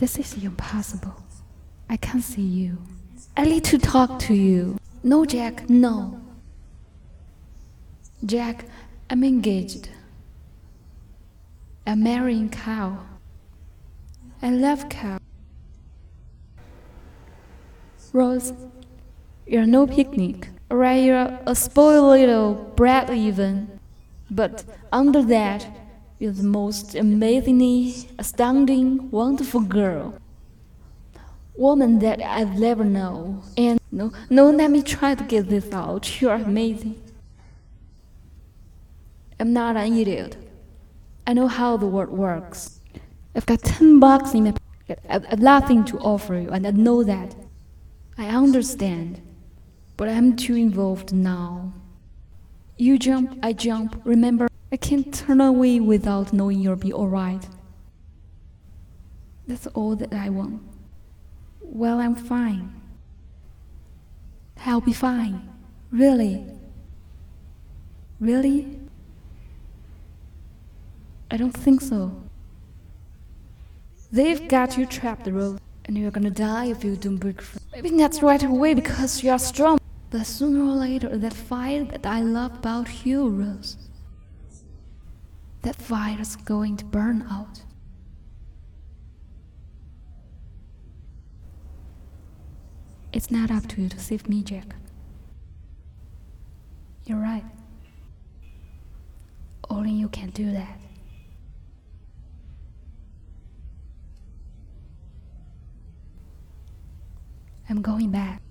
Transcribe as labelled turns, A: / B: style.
A: This is impossible. I can't see you. I need to talk to you. No, Jack, no. Jack, I'm engaged. I'm marrying Cal. I love Cal. Rose, you're no picnic, or you're a spoiled little brat even. But under that, you're the most amazingly, astounding, wonderful girl. Woman that I've ever known. And no, no, let me try to get this out. You're amazing. I'm not an idiot. I know how the world works. I've got ten bucks in my pocket. I've, I've nothing to offer you, and I know that. I understand, but I'm too involved now. You jump, I jump. Remember, I can't turn away without knowing you'll be alright. That's all that I want. Well, I'm fine. I'll be fine. Really. Really? I don't think so. They've got you trapped, Rose, and you're gonna die if you don't break free. Maybe that's right away because you're strong. But sooner or later, that fire that I love about you, Rose, that fire's going to burn out. It's not up to you to save me, Jack. You're right. Only you can do that. I'm going back.